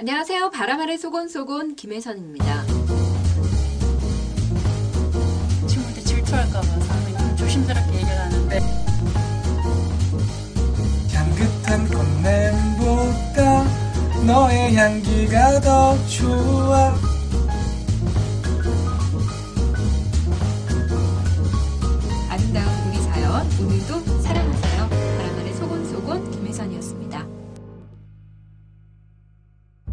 안녕하세요. 바람 아래 소곤소곤 김혜선입니다. 친구들 질투할까봐 좀 조심스럽게 얘기를 하는데 향긋한 꽃냄보다 너의 향기가 더 좋아 아름다운 우리 자연, 오늘도 사랑하세요. 바람 아래 소곤소곤 김혜선이었습니다.